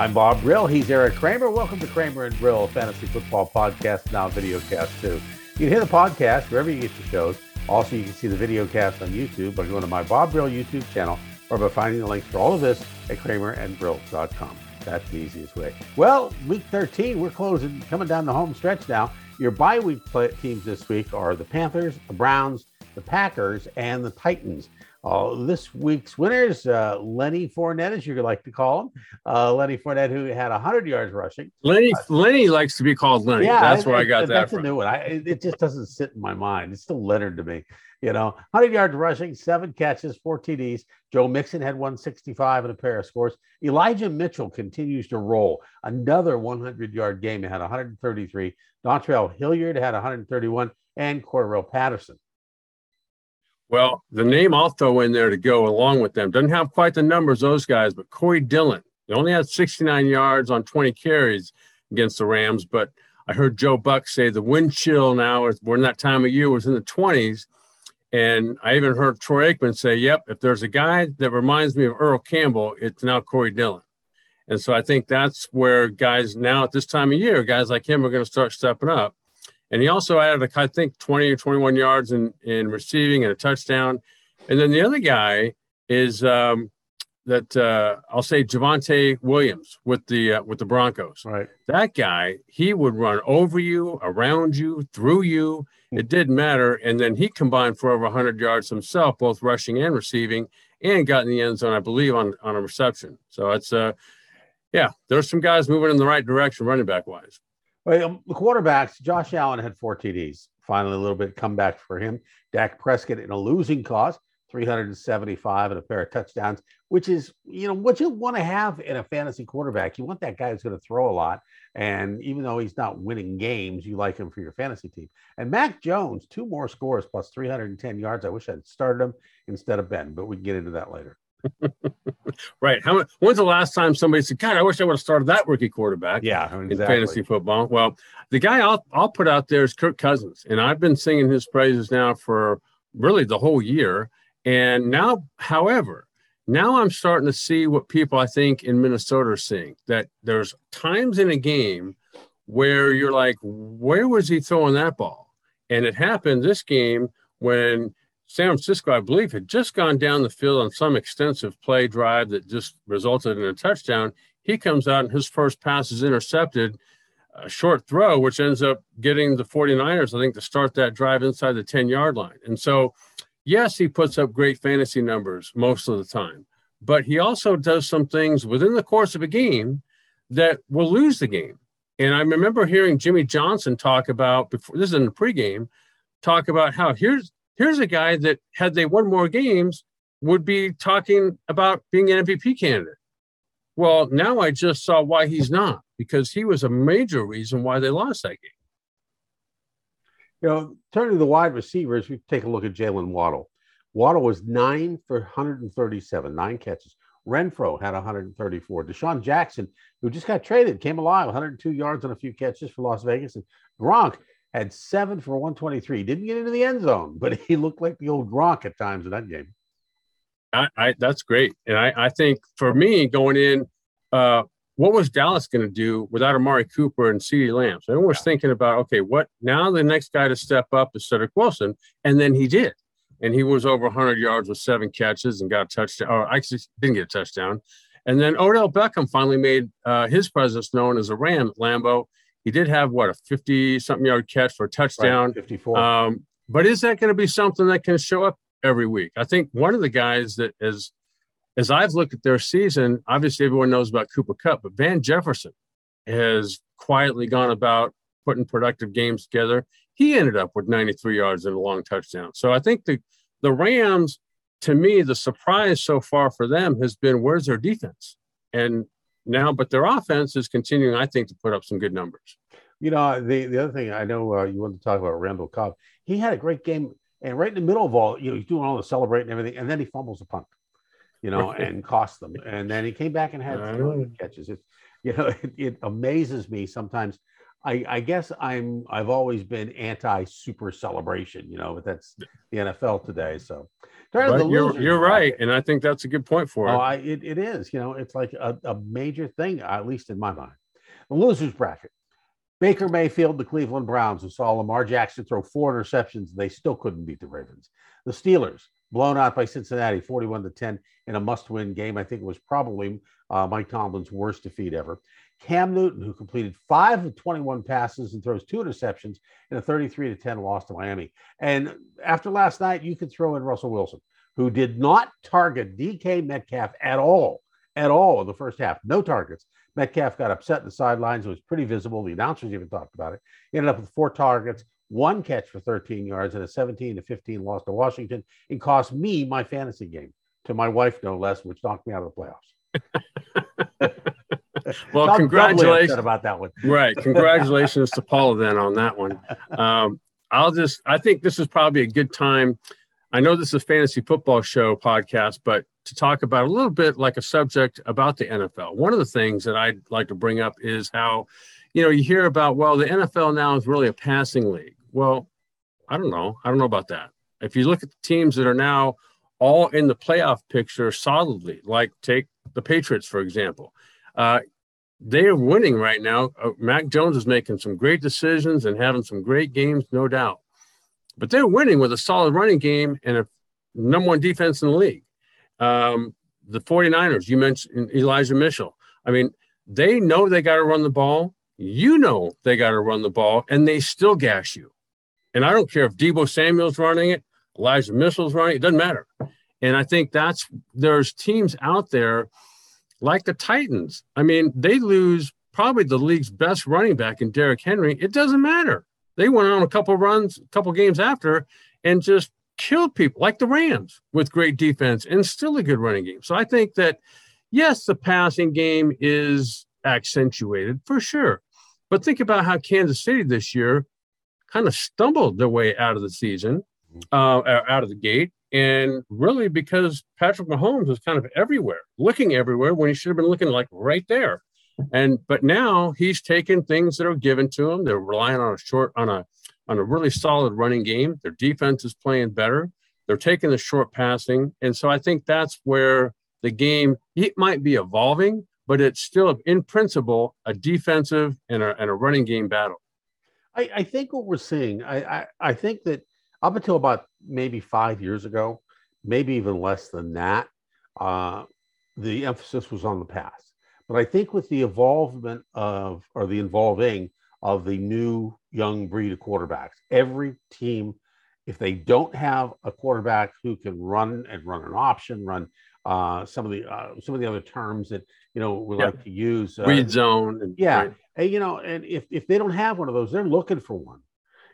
I'm Bob Brill. He's Eric Kramer. Welcome to Kramer and Brill, Fantasy Football Podcast, now videocast too. You can hear the podcast wherever you get your shows. Also, you can see the videocast on YouTube by going to my Bob Brill YouTube channel or by finding the links for all of this at kramerandbrill.com. That's the easiest way. Well, week 13, we're closing, coming down the home stretch now. Your bye week teams this week are the Panthers, the Browns, the Packers, and the Titans. Uh, this week's winners, uh, Lenny Fournette, as you like to call him. Uh, Lenny Fournette, who had 100 yards rushing. Lenny Lenny likes to be called Lenny. Yeah, that's where I got that that's from. a new one. I, it just doesn't sit in my mind. It's still Leonard to me. You know, 100 yards rushing, seven catches, four TDs. Joe Mixon had 165 and a pair of scores. Elijah Mitchell continues to roll. Another 100 yard game. He had 133. Dontrell Hilliard had 131, and Cordarrelle Patterson well, the name I'll throw in there to go along with them doesn't have quite the numbers those guys, but Corey Dillon. He only had 69 yards on 20 carries against the Rams, but I heard Joe Buck say the wind chill now, we're in that time of year, was in the 20s. And I even heard Troy Aikman say, yep, if there's a guy that reminds me of Earl Campbell, it's now Corey Dillon. And so I think that's where guys now at this time of year, guys like him are going to start stepping up. And he also added, I think, 20 or 21 yards in, in receiving and a touchdown. And then the other guy is um, that uh, I'll say Javonte Williams with the uh, with the Broncos. Right. That guy, he would run over you, around you, through you. It didn't matter. And then he combined for over 100 yards himself, both rushing and receiving, and got in the end zone, I believe, on on a reception. So it's uh, yeah, there's some guys moving in the right direction, running back wise. Um, the quarterbacks, Josh Allen had four TDs. Finally, a little bit comeback for him. Dak Prescott in a losing cause, 375 and a pair of touchdowns, which is, you know, what you want to have in a fantasy quarterback. You want that guy who's going to throw a lot. And even though he's not winning games, you like him for your fantasy team. And Mac Jones, two more scores plus 310 yards. I wish I'd started him instead of Ben, but we can get into that later. Right. How when's the last time somebody said, God, I wish I would have started that rookie quarterback yeah, exactly. in fantasy football? Well, the guy I'll I'll put out there is Kirk Cousins. And I've been singing his praises now for really the whole year. And now, however, now I'm starting to see what people I think in Minnesota are seeing that there's times in a game where you're like, where was he throwing that ball? And it happened this game when San Francisco, I believe, had just gone down the field on some extensive play drive that just resulted in a touchdown. He comes out and his first pass is intercepted, a short throw, which ends up getting the 49ers, I think, to start that drive inside the 10 yard line. And so, yes, he puts up great fantasy numbers most of the time, but he also does some things within the course of a game that will lose the game. And I remember hearing Jimmy Johnson talk about before this is in the pregame, talk about how here's Here's a guy that, had they won more games, would be talking about being an MVP candidate. Well, now I just saw why he's not, because he was a major reason why they lost that game. You know, turning to the wide receivers, we take a look at Jaylen Waddle. Waddle was nine for 137, nine catches. Renfrow had 134. DeSean Jackson, who just got traded, came alive, 102 yards on a few catches for Las Vegas. And Gronk had seven for 123. Didn't get into the end zone, but he looked like the old Gronk at times in that game. I, I that's great, and I, I think for me going in, uh, what was Dallas going to do without Amari Cooper and CeeDee Lamb? So everyone was yeah. thinking about, okay, what now? The next guy to step up is Cedric Wilson, and then he did, and he was over 100 yards with seven catches and got a touchdown. Or actually, didn't get a touchdown. And then Odell Beckham finally made uh, his presence known as a Ram at Lambeau he did have what a 50 something yard catch for a touchdown. Right, 54. Um, but is that going to be something that can show up every week? I think one of the guys that is, as I've looked at their season, obviously everyone knows about Cooper Kupp, but Van Jefferson has quietly gone about putting productive games together. He ended up with 93 yards and a long touchdown. So I think the the Rams, to me, the surprise so far for them has been where's their defense? And now, but their offense is continuing, I think, to put up some good numbers. You know, the, the other thing I know uh, you wanted to talk about Randall Cobb. He had a great game, and right in the middle of all, you know, he's doing all the celebrating and everything, and then he fumbles a punt, you know, and cost them. And then he came back and had catches. It's, you know, it, it amazes me sometimes I, I, guess I'm I've always been anti super celebration, you know, but that's the NFL today. So you're, you're right. And I think that's a good point for it oh, I, it. it is, you know, it's like a, a major thing, at least in my mind. The losers bracket. Baker Mayfield, the Cleveland Browns, who saw Lamar Jackson throw four interceptions, and they still couldn't beat the Ravens. The Steelers, blown out by Cincinnati, 41 to 10 in a must-win game. I think it was probably uh, Mike Tomlin's worst defeat ever. Cam Newton, who completed five of 21 passes and throws two interceptions in a 33 to 10 loss to Miami. And after last night, you could throw in Russell Wilson, who did not target DK Metcalf at all, at all in the first half. No targets. Metcalf got upset in the sidelines. It was pretty visible. The announcers even talked about it. He ended up with four targets, one catch for 13 yards, and a 17 to 15 loss to Washington. It cost me my fantasy game, to my wife no less, which knocked me out of the playoffs. well, congratulations about that one. right. Congratulations to Paula then on that one. Um, I'll just, I think this is probably a good time. I know this is a fantasy football show podcast, but to talk about a little bit like a subject about the NFL. One of the things that I'd like to bring up is how, you know, you hear about, well, the NFL now is really a passing league. Well, I don't know. I don't know about that. If you look at the teams that are now all in the playoff picture solidly, like take the Patriots, for example. Uh, they are winning right now. Uh, Mac Jones is making some great decisions and having some great games, no doubt. But they're winning with a solid running game and a number one defense in the league. Um, the 49ers, you mentioned Elijah Mitchell. I mean, they know they got to run the ball. You know they got to run the ball, and they still gash you. And I don't care if Deebo Samuel's running it, Elijah Mitchell's running it, it doesn't matter. And I think that's there's teams out there – like the Titans. I mean, they lose probably the league's best running back in Derrick Henry. It doesn't matter. They went on a couple runs, a couple games after, and just killed people like the Rams with great defense and still a good running game. So I think that yes, the passing game is accentuated for sure. But think about how Kansas City this year kind of stumbled their way out of the season, uh, out of the gate, and really because Patrick Mahomes was kind of everywhere, looking everywhere when he should have been looking like right there. And but now he's taken things that are given to him. They're relying on a short on a on a really solid running game. Their defense is playing better. They're taking the short passing. And so I think that's where the game it might be evolving, but it's still in principle a defensive and a, and a running game battle. I, I think what we're seeing, I, I, I think that up until about maybe five years ago, maybe even less than that, uh, the emphasis was on the pass. But I think with the involvement of, or the involving of the new young breed of quarterbacks, every team, if they don't have a quarterback who can run and run an option, run uh, some of the uh, some of the other terms that you know we yeah. like to use, uh, read zone, and, yeah, right. and you know, and if if they don't have one of those, they're looking for one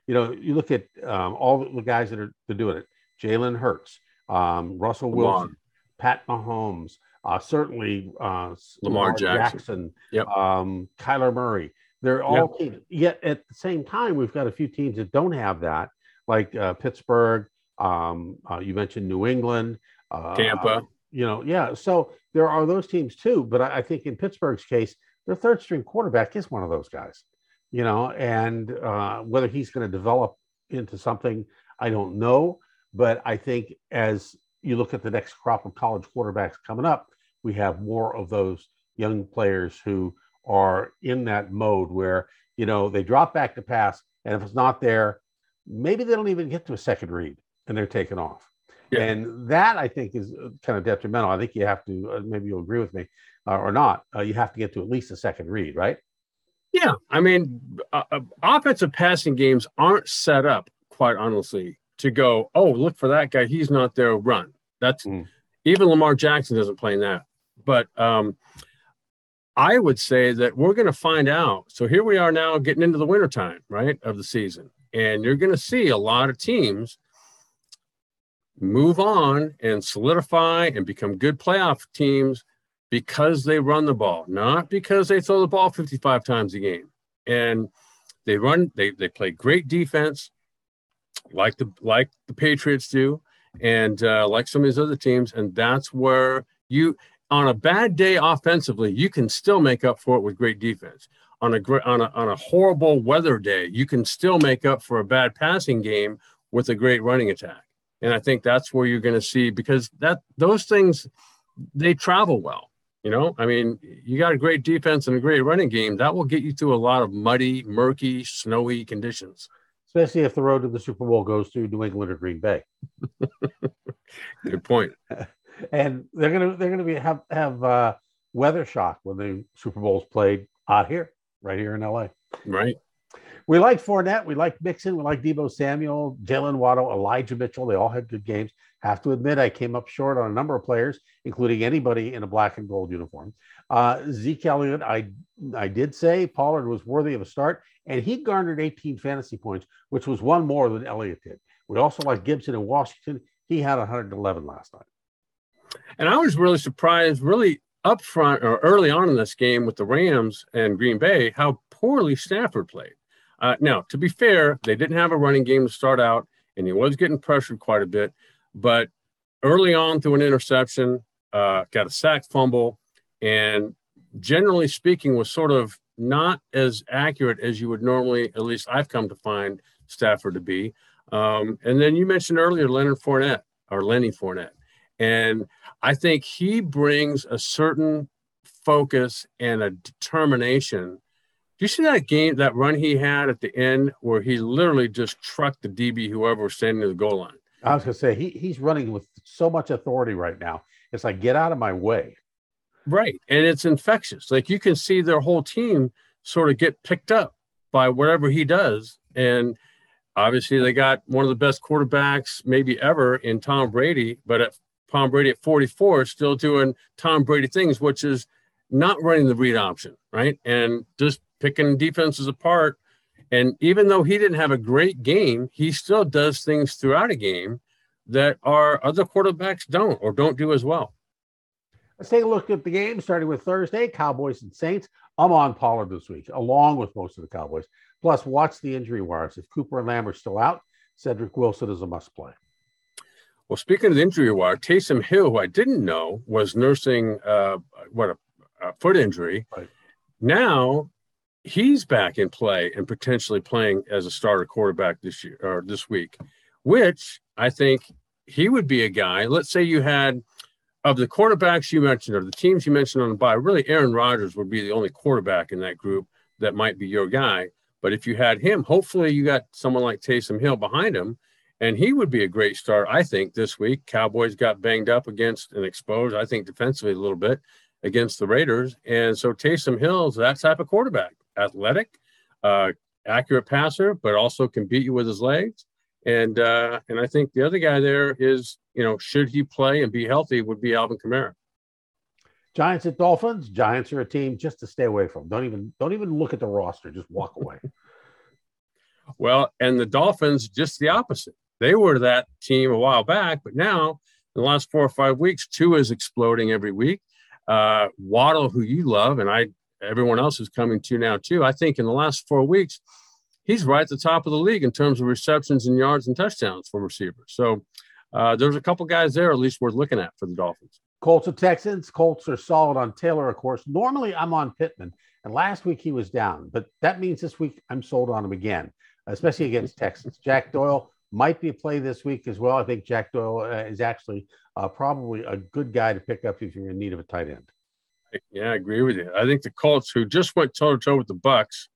you know, you look at um, all the guys that are, doing it: Jalen Hurts, um, Russell Wilson, Pat Mahomes, uh, certainly uh, Lamar, Lamar Jackson, Jackson yep. um, Kyler Murray. They're all yep. teams. Yet at the same time, we've got a few teams that don't have that, like uh, Pittsburgh. Um, uh, you mentioned New England, uh, Tampa. You know, yeah. So there are those teams too. But I, I think in Pittsburgh's case, their third string quarterback is one of those guys you know, and uh, whether he's going to develop into something, I don't know. But I think as you look at the next crop of college quarterbacks coming up, we have more of those young players who are in that mode where, you know, they drop back to pass, and if it's not there, maybe they don't even get to a second read and they're taken off. Yeah. And that I think is uh, kind of detrimental. I think you have to, uh, maybe you'll agree with me uh, or not, uh, you have to get to at least a second read, right? Yeah, I mean, uh, uh, offensive passing games aren't set up quite honestly to go. Oh, look for that guy. He's not there. Run. That's mm. even Lamar Jackson doesn't play in that. But um, I would say that we're going to find out. So here we are now getting into the wintertime, right, of the season. And you're going to see a lot of teams move on and solidify and become good playoff teams because they run the ball, not because they throw the ball 55 times a game. And they run, they, they play great defense like the like the Patriots do, and uh, like some of these other teams. And that's where you on a bad day offensively, you can still make up for it with great defense. On a on a on a horrible weather day, you can still make up for a bad passing game with a great running attack. And I think that's where you're going to see because that those things they travel well. You know, I mean, you got a great defense and a great running game. That will get you through a lot of muddy, murky, snowy conditions. Especially if the road to the Super Bowl goes through New England or Green Bay. Good point. and they're gonna they're gonna be have have uh, weather shock when the Super Bowl's played out here, right here in LA. Right. We like Fournette, we like Mixon, we like Deebo Samuel, Jaylen Waddle, Elijah Mitchell. They all had good games. Have to admit, I came up short on a number of players, including anybody in a black and gold uniform. Uh, Zeke Elliott, I I did say Pollard was worthy of a start, and he garnered 18 fantasy points, which was one more than Elliott did. We also like Gibson in Washington. He had 111 last night. And I was really surprised, really up front or early on in this game with the Rams and Green Bay, how poorly Stafford played. Uh, now, to be fair, they didn't have a running game to start out, and he was getting pressured quite a bit. But early on, through an interception, uh, got a sack fumble, and generally speaking, was sort of not as accurate as you would normally, at least I've come to find Stafford to be. Um, and then you mentioned earlier Leonard Fournette or Lenny Fournette. And I think he brings a certain focus and a determination. Do you see that game, that run he had at the end where he literally just trucked the DB, whoever was standing at the goal line? I was to say, he, he's running with so much authority right now. It's like, get out of my way. Right. And it's infectious. Like you can see their whole team sort of get picked up by whatever he does. And obviously, they got one of the best quarterbacks maybe ever in Tom Brady, but at Tom Brady at 44 is still doing Tom Brady things, which is not running the read option, right? And just picking defenses apart. And even though he didn't have a great game, he still does things throughout a game that our other quarterbacks don't or don't do as well. Let's take a look at the game starting with Thursday Cowboys and Saints. I'm on Pollard this week, along with most of the Cowboys. Plus, watch the injury wires. If Cooper and Lamb are still out, Cedric Wilson is a must play. Well, speaking of the injury wire, Taysom Hill, who I didn't know was nursing uh, what a, a, foot injury, right. now he's back in play and potentially playing as a starter quarterback this year or this week, which I think he would be a guy. Let's say you had of the quarterbacks you mentioned or the teams you mentioned on the bye, really Aaron Rodgers would be the only quarterback in that group that might be your guy. But if you had him, hopefully you got someone like Taysom Hill behind him and he would be a great start, I think, this week. Cowboys got banged up against and exposed, I think, defensively a little bit against the Raiders. And so Taysom Hill's that type of quarterback, athletic, uh, accurate passer, but also can beat you with his legs. And uh, and I think the other guy there is, you know, should he play and be healthy, would be Alvin Kamara. Giants at Dolphins. Giants are a team just to stay away from. Don't even don't even look at the roster. Just walk away. well, and the Dolphins just the opposite. They were that team a while back, but now in the last four or five weeks, two is exploding every week. Uh, Waddle, who you love, and I, everyone else is coming to now too. I think in the last four weeks, he's right at the top of the league in terms of receptions and yards and touchdowns for receivers. So uh, there's a couple guys there at least worth looking at for the Dolphins. Colts and Texans. Colts are solid on Taylor, of course. Normally I'm on Pittman, and last week he was down, but that means this week I'm sold on him again, especially against Texans. Jack Doyle might be a play this week as well. I think Jack Doyle uh, is actually uh, probably a good guy to pick up if you're in need of a tight end. Yeah, I agree with you. I think the Colts, who just went toe to toe with the Bucs,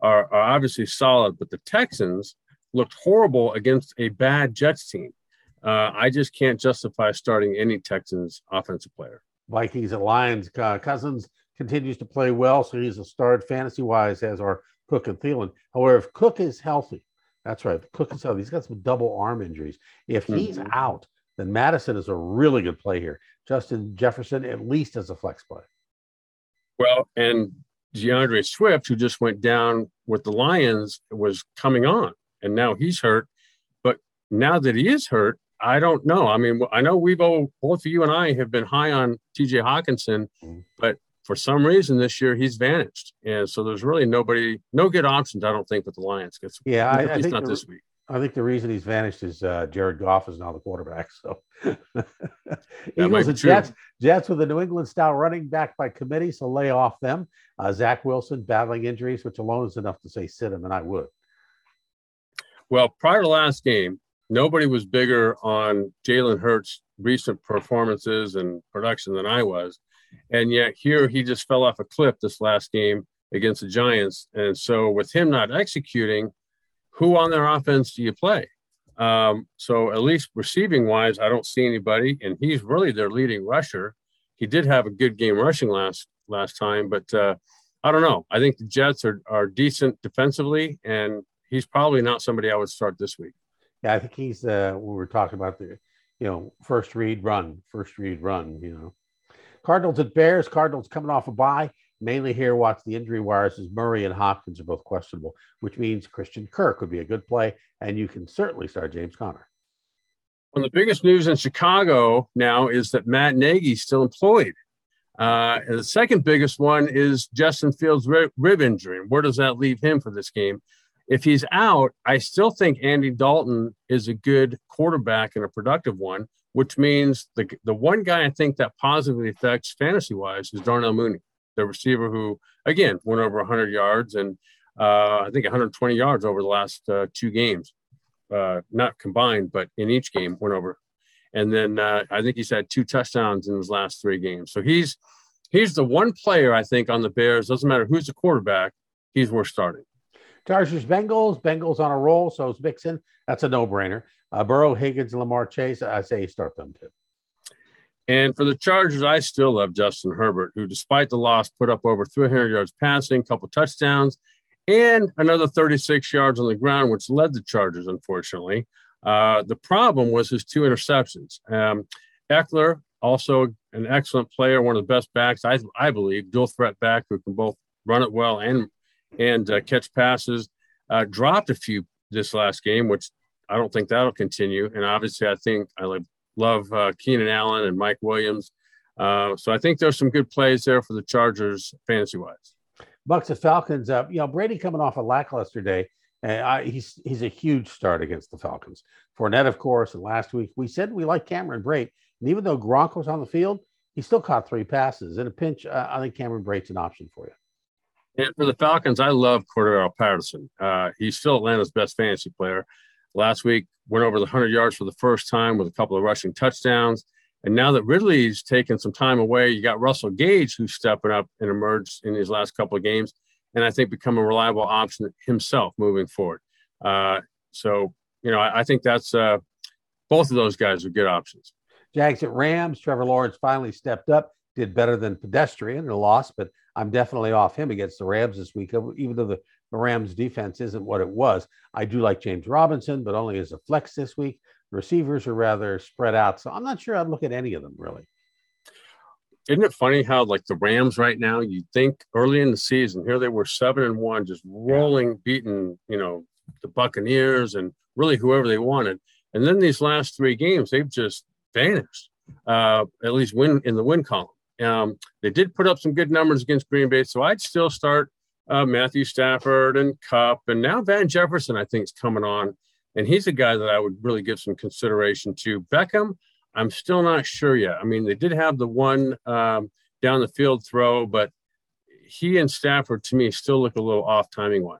are, are obviously solid, but the Texans looked horrible against a bad Jets team. Uh, I just can't justify starting any Texans offensive player. Vikings and Lions. Uh, Cousins continues to play well, so he's a starred fantasy wise as are Cook and Thielen. However, if Cook is healthy, that's right. Cook is healthy. He's got some double arm injuries. If he's mm-hmm. out, then Mattison is a really good play here. Justin Jefferson, at least as a flex play. Well, and D'Andre Swift, who just went down with the Lions, was coming on, and now he's hurt. But now that he is hurt, I don't know. I mean, I know we've all, both of you and I have been high on TJ Hockenson, mm-hmm. but for some reason this year he's vanished, and so there's really nobody, no good options. I don't think with the Lions. Gets yeah, I, I think not the, this week. I think the reason he's vanished is uh, Jared Goff is now the quarterback. So Eagles and Jets, Jets with a New England style running back by committee, so lay off them. Uh, Zach Wilson battling injuries, which alone is enough to say sit him, and I would. Well, prior to last game, nobody was bigger on Jalen Hurts' recent performances and production than I was. And yet here he just fell off a cliff this last game against the Giants. And so with him not executing, who on their offense do you play? Um, so at least receiving wise, I don't see anybody, and he's really their leading rusher. He did have a good game rushing last last time, but uh, I don't know. I think the Jets are are decent defensively, and he's probably not somebody I would start this week. Yeah, I think he's uh, we were talking about the you know first read run, first read run. You know, Cardinals at Bears. Cardinals coming off a bye. Mainly here, watch the injury wires as Murray and Hopkins are both questionable, which means Christian Kirk would be a good play, and you can certainly start James Conner. Well, the biggest news in Chicago now is that Matt Nagy's still employed. Uh, and the second biggest one is Justin Fields' rib, rib injury. Where does that leave him for this game? If he's out, I still think Andy Dalton is a good quarterback and a productive one, which means the the one guy I think that positively affects fantasy wise is Darnell Mooney the receiver who, again, went over 100 yards and uh, I think 120 yards over the last uh, two games, uh, not combined, but in each game went over. And then uh, I think he's had two touchdowns in his last three games. So he's he's the one player I think on the Bears. Doesn't matter who's the quarterback, he's worth starting. Chargers, Bengals, Bengals on a roll. So is Mixon. That's a no brainer. Uh, Burrow, Higgins, Ja'Marr Chase. I say start them too. And for the Chargers, I still love Justin Herbert, who, despite the loss, put up over 300 yards passing, a couple touchdowns, and another 36 yards on the ground, which led the Chargers, unfortunately. Uh, the problem was his two interceptions. Um, Ekeler, also an excellent player, one of the best backs, I, I believe, dual threat back who can both run it well and and uh, catch passes. Uh, dropped a few this last game, which I don't think that'll continue. And obviously, I think I like love uh, Keenan Allen and Mike Williams. Uh, so I think there's some good plays there for the Chargers fantasy wise. Bucs and Falcons. Uh, you know Brady coming off a lackluster day. And I, he's he's a huge start against the Falcons. Fournette, of course, and last week we said we like Cameron Brate, and even though Gronk was on the field, he still caught three passes. In a pinch, uh, I think Cameron Brate's an option for you. And for the Falcons, I love Cordarrelle Patterson. Uh, he's still Atlanta's best fantasy player. Last week, went over the 100 yards for the first time with a couple of rushing touchdowns. And now that Ridley's taken some time away, you got Russell Gage who's stepping up and emerged in these last couple of games, and I think become a reliable option himself moving forward. Uh, so, you know, I, I think that's uh, both of those guys are good options. Jags at Rams. Trevor Lawrence finally stepped up, did better than pedestrian, in a loss, but I'm definitely off him against the Rams this week, even though the the Rams defense isn't what it was. I do like James Robinson, but only as a flex this week. Receivers are rather spread out, so I'm not sure I'd look at any of them really. Isn't it funny how like the Rams right now? You think early in the season, here they were seven and one, just rolling, beating you know the Buccaneers and really whoever they wanted, and then these last three games they've just vanished. Uh, at least win in the win column. Um, they did put up some good numbers against Green Bay, so I'd still start uh, Matthew Stafford and Kupp, and now Van Jefferson, I think, is coming on, and he's a guy that I would really give some consideration to. Beckham, I'm still not sure yet. I mean, they did have the one um, down the field throw, but he and Stafford to me still look a little off timing wise.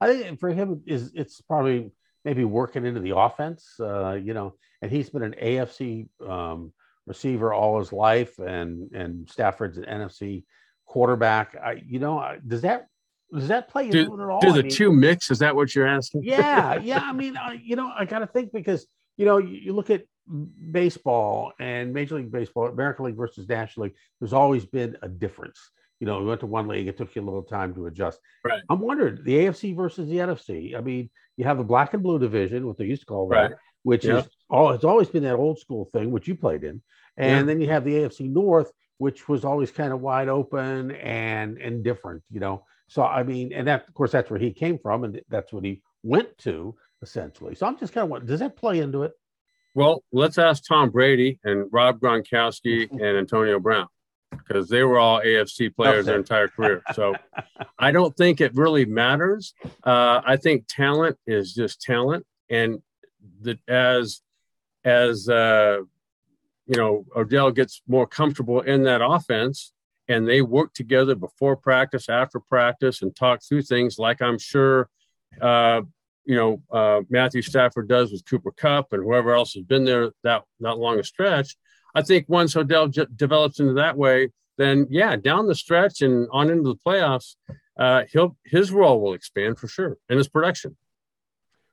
I think for him is it's probably maybe working into the offense, uh, you know, and he's been an AFC um, receiver all his life, and and Stafford's an NFC quarterback. I, you know, does that does that play do, into it at all? Do the I mean, two mix? Is that what you're asking? Yeah, yeah. I mean, I, you know, I got to think because you know you, you, look at baseball and Major League Baseball, American League versus National League. There's always been a difference. You know, we went to one league; it took you a little time to adjust. Right. I'm wondering the AFC versus the NFC. I mean, you have the black and blue division, what they used to call that, right. which yeah. is all. It's always been that old school thing, which you played in, and yeah. then you have the AFC North, which was always kind of wide open and and different. You know, so I mean, and that of course that's where he came from, and that's what he went to essentially. So I'm just kind of does that play into it? Well, let's ask Tom Brady and Rob Gronkowski and Antonio Brown because they were all AFC players their entire career. So I don't think it really matters. Uh, I think talent is just talent, and that as as uh, you know, Odell gets more comfortable in that offense, and they work together before practice, after practice, and talk through things like I'm sure. Uh, you know, uh, Matthew Stafford does with Cooper Kupp and whoever else has been there that that long a stretch. I think once Odell j- develops into that way, then yeah, down the stretch and on into the playoffs, uh, he'll his role will expand for sure and his production.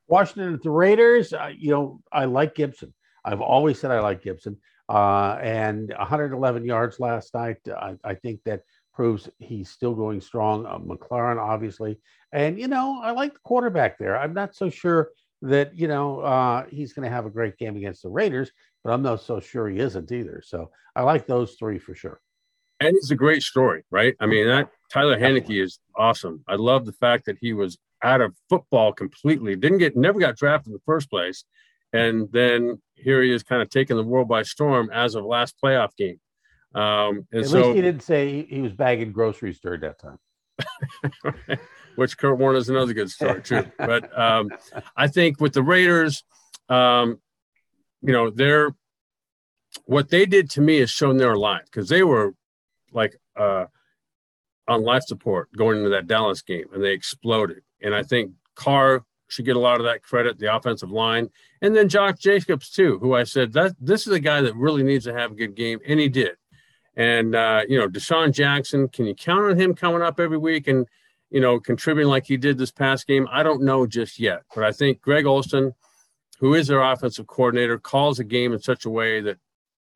Washington at the Raiders, uh, you know, I like Gibson. I've always said I like Gibson. Uh, and 111 yards last night. I, I, think that proves he's still going strong. Uh, McLaurin, obviously. And, you know, I like the quarterback there. I'm not so sure that, you know, uh, he's going to have a great game against the Raiders, but I'm not so sure he isn't either. So I like those three for sure. And it's a great story, right? I mean, that Tyler Heinicke is awesome. I love the fact that he was out of football completely. Didn't get, never got drafted in the first place. And then here he is kind of taking the world by storm as of last playoff game. Um, and At so, least he didn't say he was bagging groceries during that time. Which Kurt Warner is another good story too. but um, I think with the Raiders, um, you know, they're what they did to me is shown their alive because they were like uh, on life support going into that Dallas game and they exploded. And I think Carr should get a lot of that credit, the offensive line, and then Josh Jacobs too, who I said that this is a guy that really needs to have a good game, and he did. And uh, you know, DeSean Jackson, can you count on him coming up every week and you know contributing like he did this past game? I don't know just yet, but I think Greg Olson, who is their offensive coordinator, calls a game in such a way that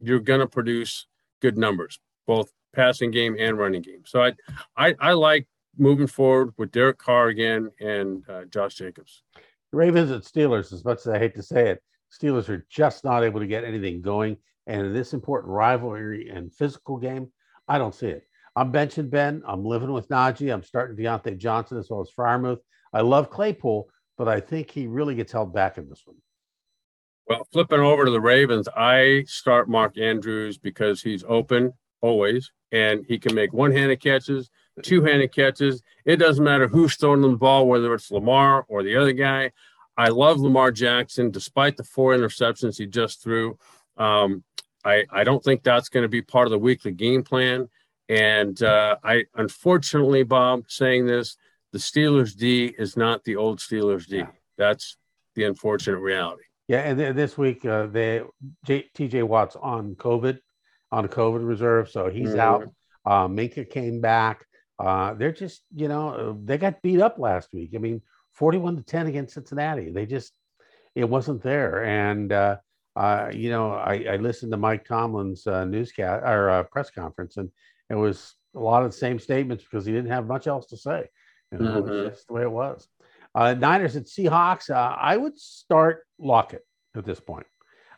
you're going to produce good numbers, both passing game and running game. So I, I, I like moving forward with Derek Carr again and uh, Josh Jacobs. Ravens at Steelers, as much as I hate to say it, Steelers are just not able to get anything going. And in this important rivalry and physical game, I don't see it. I'm benching Ben. I'm living with Najee. I'm starting Diontae Johnson as well as Freiermuth. I love Claypool, but I think he really gets held back in this one. Well, flipping over to the Ravens, I start Mark Andrews because he's open always, and he can make one-handed catches, two-handed catches. It doesn't matter who's throwing the ball, whether it's Lamar or the other guy. I love Lamar Jackson, despite the four interceptions he just threw. Um, I, I don't think that's going to be part of the weekly game plan. And uh, I, unfortunately, Bob, saying this, the Steelers D is not the old Steelers D. Yeah. That's the unfortunate reality. Yeah, and this week uh, they T.J. Watt's on COVID, on a COVID reserve, so he's mm-hmm. out. Uh, Minkah came back. Uh, they're just, you know, they got beat up last week. I mean, 41 to 10 against Cincinnati. They just, it wasn't there. And, uh, uh, you know, I, I, listened to Mike Tomlin's uh, newscast or uh, press conference, and it was a lot of the same statements because he didn't have much else to say. You know, mm-hmm. Just the way it was. Uh, Niners at Seahawks, uh, I would start Lockett at this point.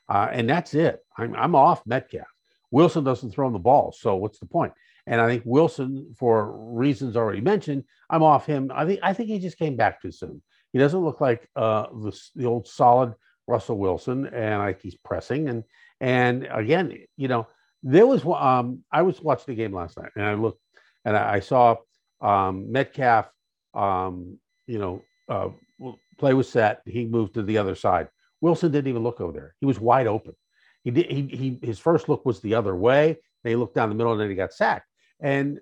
Uh, and that's it. I'm, I'm off Metcalf. Wilson doesn't throw him the ball, so what's the point? And I think Wilson, for reasons already mentioned, I'm off him. I think I think he just came back too soon. He doesn't look like uh, the, the old solid Russell Wilson, and like he's pressing. And and again, you know, there was um, I was watching the game last night, and I looked and I, I saw um, Metcalf, um, you know, uh, play was set. He moved to the other side. Wilson didn't even look over there. He was wide open. He did. He, he his first look was the other way. They looked down the middle, and then he got sacked. And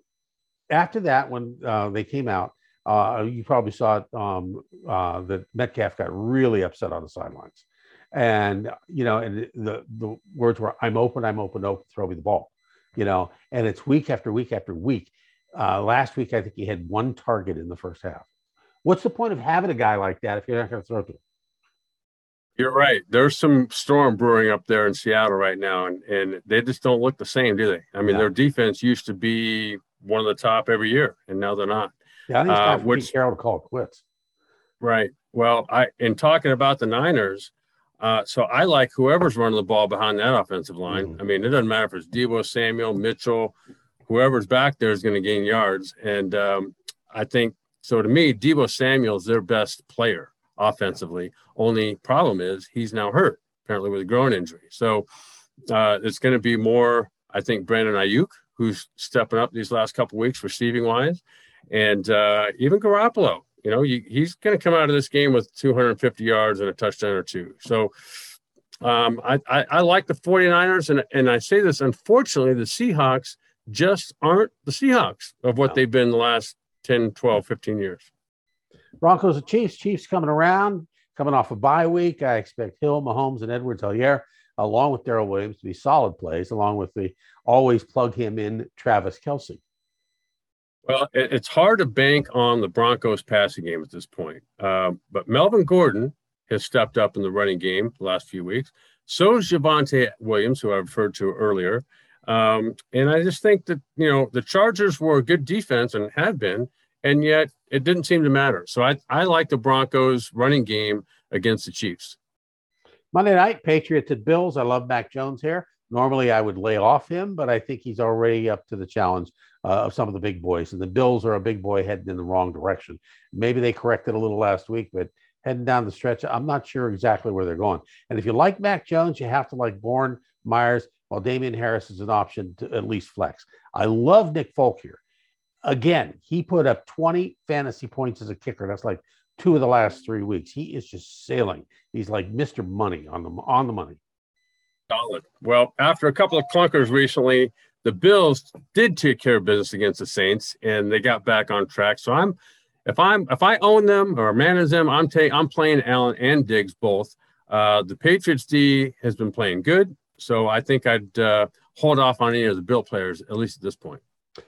after that, when uh, they came out, uh, you probably saw it, um, uh, that Metcalf got really upset on the sidelines. And, you know, and the, the words were, I'm open, I'm open, open, throw me the ball, you know, and it's week after week after week. Uh, last week, I think he had one target in the first half. What's the point of having a guy like that if you're not going to throw to him? You're right. There's some storm brewing up there in Seattle right now, and, and they just don't look the same, do they? I mean, yeah. their defense used to be one of the top every year, and now they're not. Yeah, I think it's time uh, Pete Carroll to call it quits. Right. Well, I in talking about the Niners, uh, so I like whoever's running the ball behind that offensive line. Mm-hmm. I mean, it doesn't matter if it's Deebo Samuel, Mitchell, whoever's back there is going to gain yards, and um, I think so. To me, Deebo Samuel is their best player offensively. Only problem is he's now hurt apparently with a groin injury. So uh, it's going to be more, I think, Brandon Aiyuk, who's stepping up these last couple weeks receiving wise, and uh, even Garoppolo. You know, you, he's going to come out of this game with 250 yards and a touchdown or two. So um, I, I, I like the 49ers, and, and I say this, unfortunately, the Seahawks just aren't the Seahawks of what no. they've been the last 10, 12, 15 years. Broncos and Chiefs. Chiefs coming around, coming off a bye week. I expect Hill, Mahomes, and Edwards Helaire, along with Darrel Williams, to be solid plays, along with the always plug him in Travis Kelce. Well, it's hard to bank on the Broncos passing game at this point. Uh, but Melvin Gordon has stepped up in the running game the last few weeks. So is Javonte Williams, who I referred to earlier. Um, and I just think that, you know, the Chargers were a good defense and have been, and yet it didn't seem to matter. So I, I like the Broncos running game against the Chiefs. Monday night, Patriots at Bills. I love Mac Jones here. Normally I would lay off him, but I think he's already up to the challenge uh, of some of the big boys. And the Bills are a big boy heading in the wrong direction. Maybe they corrected a little last week, but heading down the stretch, I'm not sure exactly where they're going. And if you like Mac Jones, you have to like Bourne, Meyers, while Damien Harris is an option to at least flex. I love Nick Folk here. Again, he put up 20 fantasy points as a kicker. That's like two of the last three weeks. He is just sailing. He's like Mr. Money on the on the money. Solid. Well, after a couple of clunkers recently, the Bills did take care of business against the Saints, and they got back on track. So I'm, if I'm, if I own them or manage them, I'm taking, I'm playing Allen and Diggs both. Uh, the Patriots D has been playing good, so I think I'd uh, hold off on any of the Bill players at least at this point.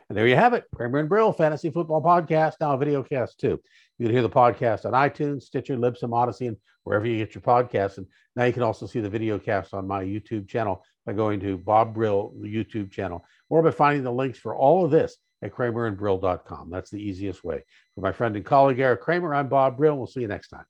And there you have it, Kramer and Brill Fantasy Football Podcast, now a video cast too. You can hear the podcast on iTunes, Stitcher, Libsyn, Odyssey, and wherever you get your podcasts. And now you can also see the video cast on my YouTube channel by going to Bob Brill YouTube channel or by finding the links for all of this at kramerandbrill.com. That's the easiest way. For my friend and colleague Eric Kramer, I'm Bob Brill. We'll see you next time.